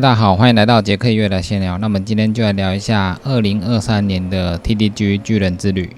大家好，欢迎来到杰克月的闲聊。那我们今天就来聊一下二零二三年的 TDG 巨人之旅。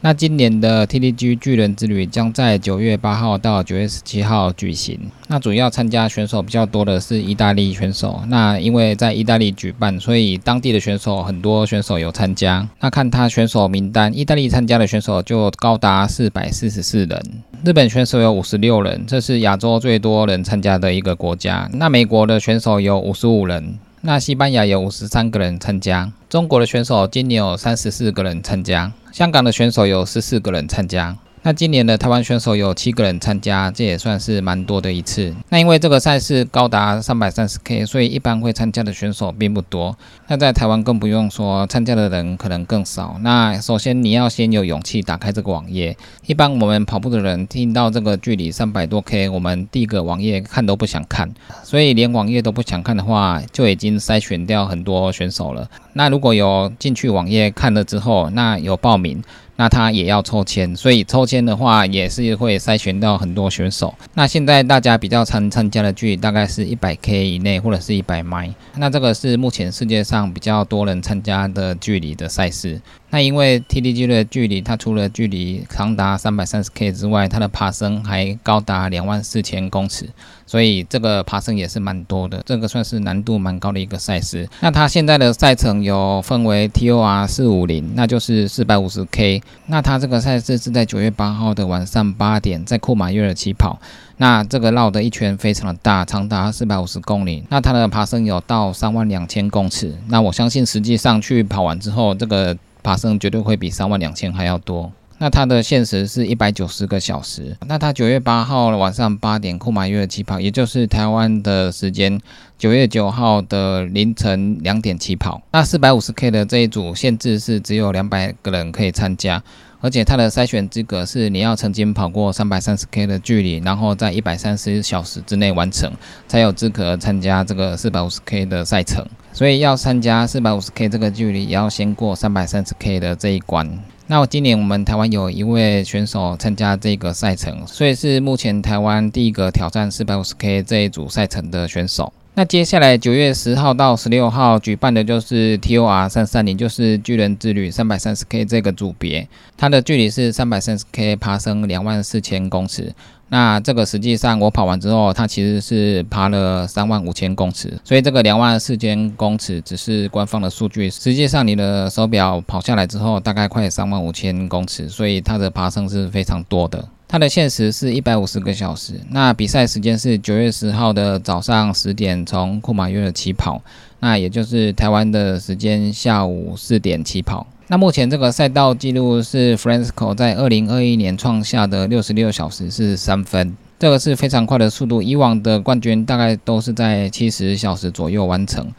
那今年的 TDG 巨人之旅将在九月八号到九月十七号举行。那主要参加选手比较多的是意大利选手。那因为在意大利举办，所以当地的选手很多选手有参加。那看他选手名单，意大利参加的选手就高达四百四十四人，日本选手有五十六人，这是亚洲最多人参加的一个国家。那美国的选手有五十五人。那西班牙有五十三个人参加，中国的选手今年有三十四个人参加，香港的选手有十四个人参加。那今年的台湾选手有七个人参加，这也算是蛮多的一次。那因为这个赛事高达三百三十 K，所以一般会参加的选手并不多。那在台湾更不用说，参加的人可能更少。那首先你要先有勇气打开这个网页。一般我们跑步的人听到这个距离三百多 K，我们第一个网页看都不想看。所以连网页都不想看的话，就已经筛选掉很多选手了。那如果有进去网页看了之后，那有报名。那他也要抽签，所以抽签的话也是会筛选到很多选手。那现在大家比较常参加的距离大概是一百 K 以内或者是一百迈，那这个是目前世界上比较多人参加的距离的赛事。那因为 TDG 的距离，它除了距离长达三百三十 K 之外，它的爬升还高达两万四千公尺，所以这个爬升也是蛮多的，这个算是难度蛮高的一个赛事。那它现在的赛程有分为 TOR 四五零，那就是四百五十 K。那它这个赛事是在九月八号的晚上八点，在库马约尔起跑。那这个绕的一圈非常的大，长达四百五十公里。那它的爬升有到三万两千公尺。那我相信实际上去跑完之后，这个爬升绝对会比三万两千还要多。那它的限时是一百九十个小时。那它九月八号晚上八点库马约起跑，也就是台湾的时间九月九号的凌晨两点起跑。那四百五十 K 的这一组限制是只有两百个人可以参加。而且它的筛选资格是你要曾经跑过三百三十 K 的距离，然后在一百三十小时之内完成，才有资格参加这个四百五十 K 的赛程。所以要参加四百五十 K 这个距离，也要先过三百三十 K 的这一关。那今年我们台湾有一位选手参加这个赛程，所以是目前台湾第一个挑战四百五十 K 这一组赛程的选手。那接下来九月十号到十六号举办的就是 TOR 三三零，就是巨人之旅三百三十 K 这个组别，它的距离是三百三十 K，爬升两万四千公尺。那这个实际上我跑完之后，它其实是爬了三万五千公尺，所以这个两万四千公尺只是官方的数据，实际上你的手表跑下来之后，大概快三万五千公尺，所以它的爬升是非常多的。它的限时是一百五十个小时，那比赛时间是九月十号的早上十点从库马约尔起跑，那也就是台湾的时间下午四点起跑。那目前这个赛道记录是 Francisco 在二零二一年创下的六十六小时是三分，这个是非常快的速度，以往的冠军大概都是在七十小时左右完成。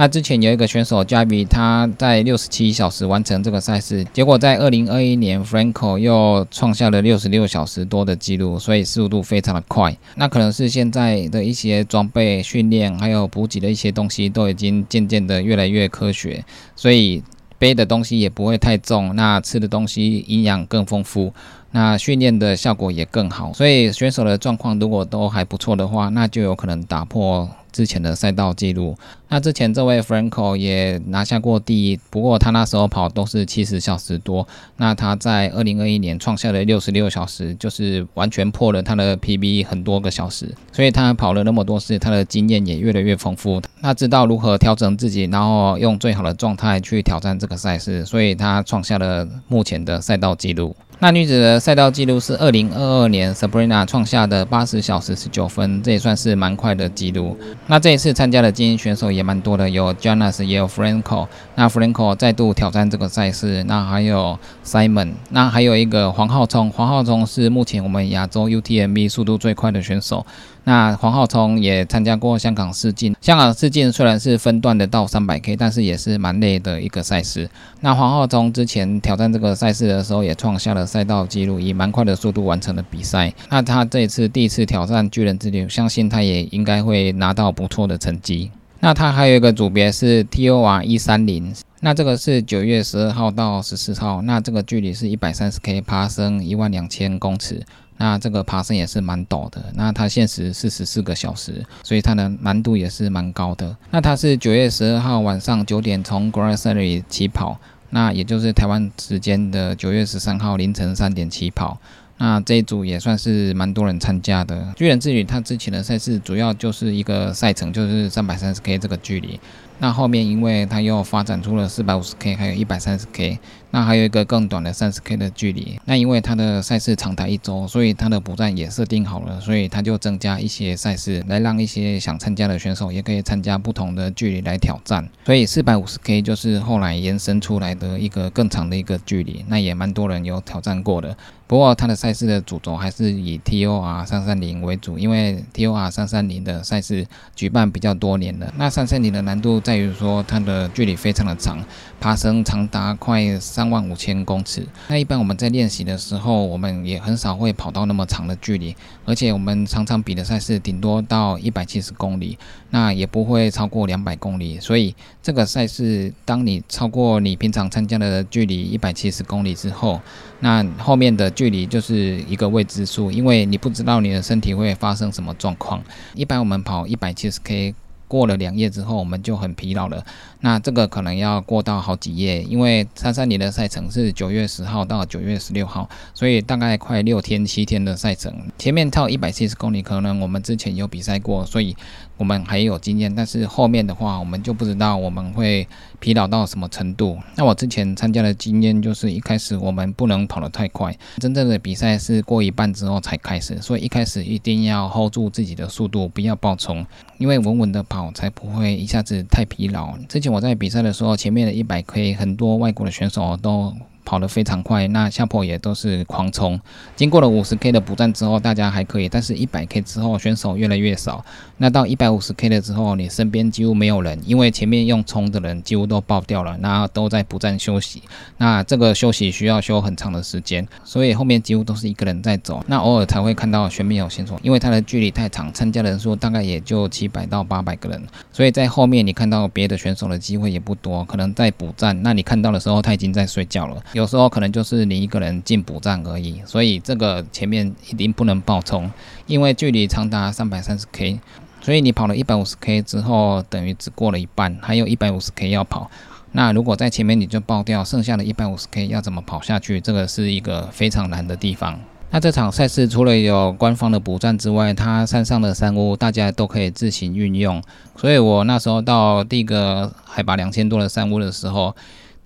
那之前有一个选手加比，他在六十七小时完成这个赛事，结果在二零二一年，Franco 又创下了六十六小时多的记录，所以速度非常的快。那可能是现在的一些装备、训练还有补给的一些东西都已经渐渐的越来越科学，所以背的东西也不会太重，那吃的东西营养更丰富，那训练的效果也更好。所以选手的状况如果都还不错的话，那就有可能打破。之前的赛道记录，那之前这位 Franco 也拿下过第一，不过他那时候跑都是七十小时多，那他在二零二一年创下了六十六小时，就是完全破了他的 PB 很多个小时，所以他跑了那么多次，他的经验也越来越丰富，他知道如何调整自己，然后用最好的状态去挑战这个赛事，所以他创下了目前的赛道记录。那女子的赛道记录是二零二二年 Sabrina 创下的八十小时十九分，这也算是蛮快的记录。那这一次参加的精英选手也蛮多的，有 Jonas，也有 Franco。那 Franco 再度挑战这个赛事，那还有 Simon，那还有一个黄浩聪。黄浩聪是目前我们亚洲 UTMB 速度最快的选手。那黄浩聪也参加过香港世锦，香港世锦虽然是分段的到三百 K，但是也是蛮累的一个赛事。那黄浩聪之前挑战这个赛事的时候，也创下了赛道纪录，以蛮快的速度完成了比赛。那他这一次第一次挑战巨人之旅，相信他也应该会拿到不错的成绩。那他还有一个组别是 TOR 一三零，那这个是九月十二号到十四号，那这个距离是一百三十 K，爬升一万两千公尺。那这个爬升也是蛮陡的。那它限时是十四个小时，所以它的难度也是蛮高的。那它是九月十二号晚上九点从 Grand s a l y 起跑，那也就是台湾时间的九月十三号凌晨三点起跑。那这一组也算是蛮多人参加的。巨人之旅它之前的赛事主要就是一个赛程，就是三百三十 K 这个距离。那后面因为它又发展出了四百五十 K，还有一百三十 K，那还有一个更短的三十 K 的距离。那因为它的赛事长达一周，所以它的补站也设定好了，所以它就增加一些赛事，来让一些想参加的选手也可以参加不同的距离来挑战。所以四百五十 K 就是后来延伸出来的一个更长的一个距离，那也蛮多人有挑战过的。不过它的赛赛事的主轴还是以 T O R 三三零为主，因为 T O R 三三零的赛事举办比较多年了。那三三零的难度在于说它的距离非常的长，爬升长达快三万五千公尺。那一般我们在练习的时候，我们也很少会跑到那么长的距离，而且我们常常比的赛事顶多到一百七十公里，那也不会超过两百公里。所以这个赛事，当你超过你平常参加的距离一百七十公里之后，那后面的距离就是是一个未知数，因为你不知道你的身体会发生什么状况。一般我们跑一百七十 K 过了两夜之后，我们就很疲劳了。那这个可能要过到好几夜，因为三三年的赛程是九月十号到九月十六号，所以大概快六天七天的赛程。前面套一百七十公里，可能我们之前有比赛过，所以我们还有经验。但是后面的话，我们就不知道我们会疲劳到什么程度。那我之前参加的经验就是，一开始我们不能跑得太快，真正的比赛是过一半之后才开始，所以一开始一定要 hold 住自己的速度，不要爆冲，因为稳稳的跑才不会一下子太疲劳。之前。我在比赛的时候，前面的一百 K 很多外国的选手都。跑得非常快，那下坡也都是狂冲。经过了五十 K 的补站之后，大家还可以，但是一百 K 之后选手越来越少。那到一百五十 K 了之后，你身边几乎没有人，因为前面用冲的人几乎都爆掉了，那都在补站休息。那这个休息需要休很长的时间，所以后面几乎都是一个人在走。那偶尔才会看到前面有选手，因为他的距离太长，参加人数大概也就七百到八百个人，所以在后面你看到别的选手的机会也不多，可能在补站。那你看到的时候，他已经在睡觉了。有时候可能就是你一个人进补站而已，所以这个前面一定不能爆冲，因为距离长达三百三十 K，所以你跑了一百五十 K 之后，等于只过了一半，还有一百五十 K 要跑。那如果在前面你就爆掉，剩下的一百五十 K 要怎么跑下去？这个是一个非常难的地方。那这场赛事除了有官方的补站之外，它山上的山屋大家都可以自行运用，所以我那时候到第一个海拔两千多的山屋的时候。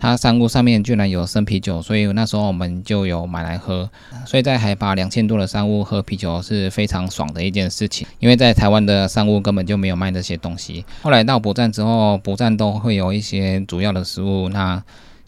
它山屋上面居然有生啤酒，所以那时候我们就有买来喝。所以在海拔两千多的山屋喝啤酒是非常爽的一件事情，因为在台湾的山屋根本就没有卖这些东西。后来到博站之后，博站都会有一些主要的食物，那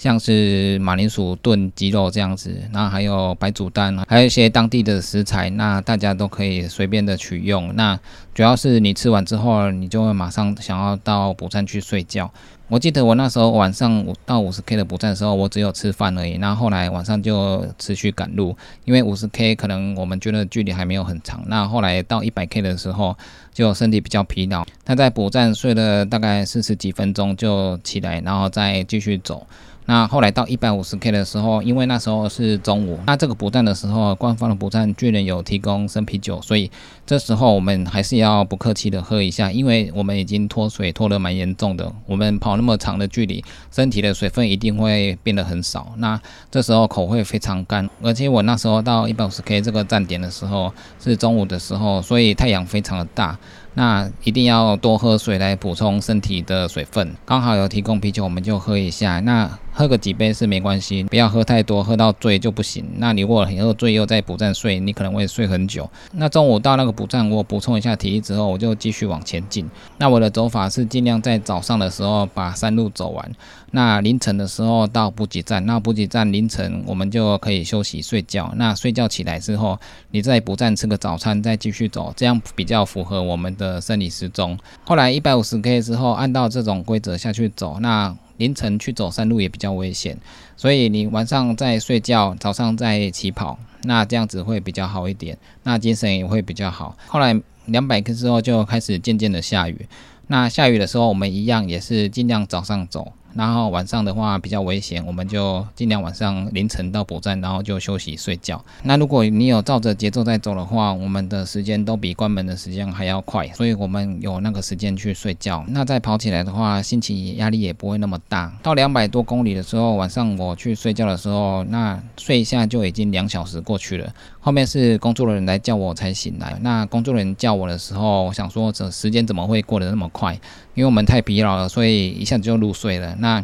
像是马铃薯炖鸡肉这样子，那还有白煮蛋，还有一些当地的食材，那大家都可以随便的取用。那主要是你吃完之后，你就会马上想要到补站去睡觉。我记得我那时候晚上到五十 K 的补站的时候，我只有吃饭而已。那后来晚上就持续赶路，因为五十 K 可能我们觉得距离还没有很长。那后来到一百 K 的时候，就身体比较疲劳。他在补站睡了大概四十几分钟就起来，然后再继续走。那后来到一百五十 K 的时候，因为那时候是中午，那这个补站的时候，官方的补站巨人有提供生啤酒，所以这时候我们还是要不客气的喝一下，因为我们已经脱水脱得蛮严重的，我们跑那么长的距离，身体的水分一定会变得很少，那这时候口会非常干，而且我那时候到一百五十 K 这个站点的时候是中午的时候，所以太阳非常的大。那一定要多喝水来补充身体的水分。刚好有提供啤酒，我们就喝一下。那喝个几杯是没关系，不要喝太多，喝到醉就不行。那你如果很喝醉又在补站睡，你可能会睡很久。那中午到那个补站，我补充一下体力之后，我就继续往前进。那我的走法是尽量在早上的时候把山路走完。那凌晨的时候到补给站，那补给站凌晨我们就可以休息睡觉。那睡觉起来之后，你在补站吃个早餐，再继续走，这样比较符合我们的生理时钟。后来一百五十 K 之后，按照这种规则下去走，那凌晨去走山路也比较危险，所以你晚上在睡觉，早上在起跑，那这样子会比较好一点，那精神也会比较好。后来两百克之后就开始渐渐的下雨，那下雨的时候我们一样也是尽量早上走。然后晚上的话比较危险，我们就尽量晚上凌晨到补站，然后就休息睡觉。那如果你有照着节奏在走的话，我们的时间都比关门的时间还要快，所以我们有那个时间去睡觉。那再跑起来的话，心情压力也不会那么大。到两百多公里的时候，晚上我去睡觉的时候，那睡一下就已经两小时过去了。后面是工作人员来叫我才醒来。那工作人员叫我的时候，我想说这时间怎么会过得那么快？因为我们太疲劳了，所以一下子就入睡了。那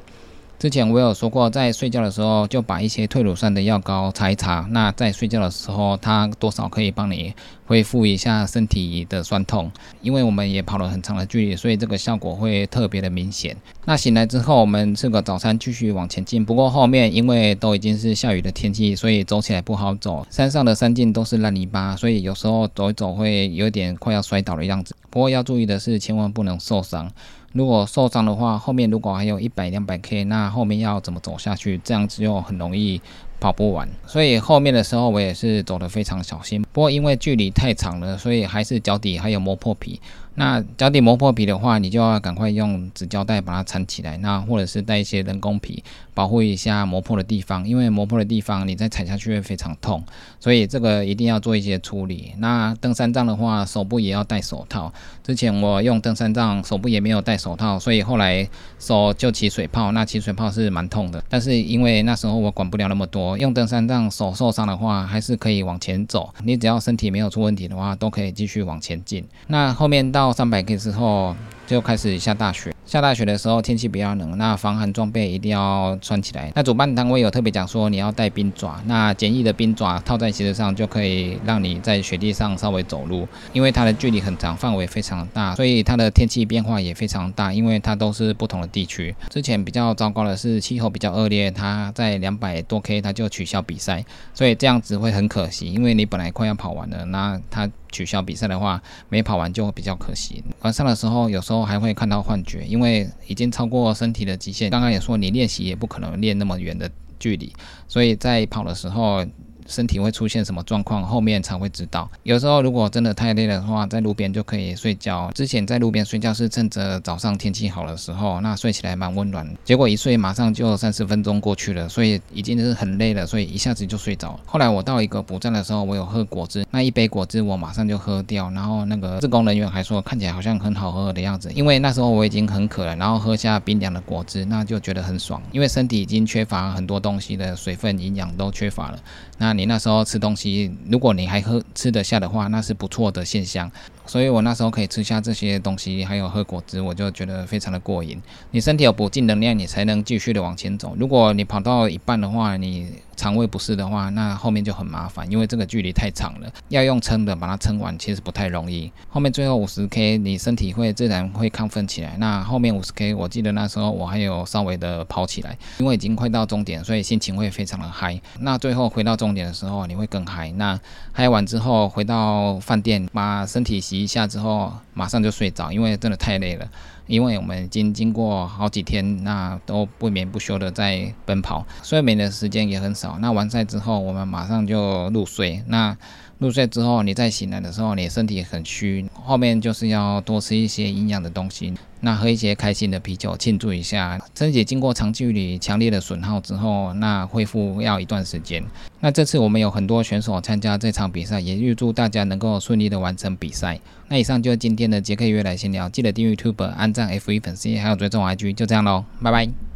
之前我有说过，在睡觉的时候就把一些退乳酸的药膏擦一擦。那在睡觉的时候，它多少可以帮你恢复一下身体的酸痛。因为我们也跑了很长的距离，所以这个效果会特别的明显。那醒来之后，我们吃个早餐，继续往前进。不过后面因为都已经是下雨的天气，所以走起来不好走。山上的山径都是烂泥巴，所以有时候走一走会有点快要摔倒的样子。不过要注意的是，千万不能受伤。如果受伤的话，后面如果还有一百两百 K，那后面要怎么走下去？这样子又很容易跑不完。所以后面的时候我也是走得非常小心。不过因为距离太长了，所以还是脚底还有磨破皮。那脚底磨破皮的话，你就要赶快用纸胶带把它缠起来，那或者是带一些人工皮保护一下磨破的地方，因为磨破的地方你再踩下去会非常痛，所以这个一定要做一些处理。那登山杖的话，手部也要戴手套。之前我用登山杖，手部也没有戴手套，所以后来手就起水泡，那起水泡是蛮痛的。但是因为那时候我管不了那么多，用登山杖手受伤的话，还是可以往前走。你只要身体没有出问题的话，都可以继续往前进。那后面到。到三百 K 之后，就开始下大雪。下大雪的时候，天气比较冷，那防寒装备一定要穿起来。那主办单位有特别讲说，你要带冰爪，那简易的冰爪套在鞋子上，就可以让你在雪地上稍微走路。因为它的距离很长，范围非常大，所以它的天气变化也非常大，因为它都是不同的地区。之前比较糟糕的是气候比较恶劣，它在两百多 K 它就取消比赛，所以这样子会很可惜，因为你本来快要跑完了，那它取消比赛的话，没跑完就比较可惜。晚上的时候，有时候还会看到幻觉，因为已经超过身体的极限，刚刚也说你练习也不可能练那么远的距离，所以在跑的时候。身体会出现什么状况，后面才会知道。有时候如果真的太累的话，在路边就可以睡觉。之前在路边睡觉是趁着早上天气好的时候，那睡起来蛮温暖。结果一睡马上就三十分钟过去了，所以已经是很累了，所以一下子就睡着。后来我到一个补站的时候，我有喝果汁，那一杯果汁我马上就喝掉。然后那个自工人员还说看起来好像很好喝的样子，因为那时候我已经很渴了，然后喝下冰凉的果汁，那就觉得很爽。因为身体已经缺乏很多东西的水分、营养都缺乏了。那你那时候吃东西，如果你还喝吃得下的话，那是不错的现象。所以我那时候可以吃下这些东西，还有喝果汁，我就觉得非常的过瘾。你身体有补进能量，你才能继续的往前走。如果你跑到一半的话，你肠胃不适的话，那后面就很麻烦，因为这个距离太长了，要用撑的把它撑完，其实不太容易。后面最后五十 K，你身体会自然会亢奋起来。那后面五十 K，我记得那时候我还有稍微的跑起来，因为已经快到终点，所以心情会非常的嗨。那最后回到终点的时候，你会更嗨。那嗨完之后回到饭店，把身体洗一下之后，马上就睡着，因为真的太累了。因为我们已经经过好几天，那都不眠不休的在奔跑，睡眠的时间也很少。那完赛之后，我们马上就入睡。那入睡之后，你再醒来的时候，你身体很虚，后面就是要多吃一些营养的东西。那喝一些开心的啤酒庆祝一下，身体经过长距离强烈的损耗之后，那恢复要一段时间。那这次我们有很多选手参加这场比赛，也预祝大家能够顺利的完成比赛。那以上就是今天的杰克约来闲聊，记得订阅 tube、按赞 F 一粉丝，还有追踪 IG，就这样喽，拜拜。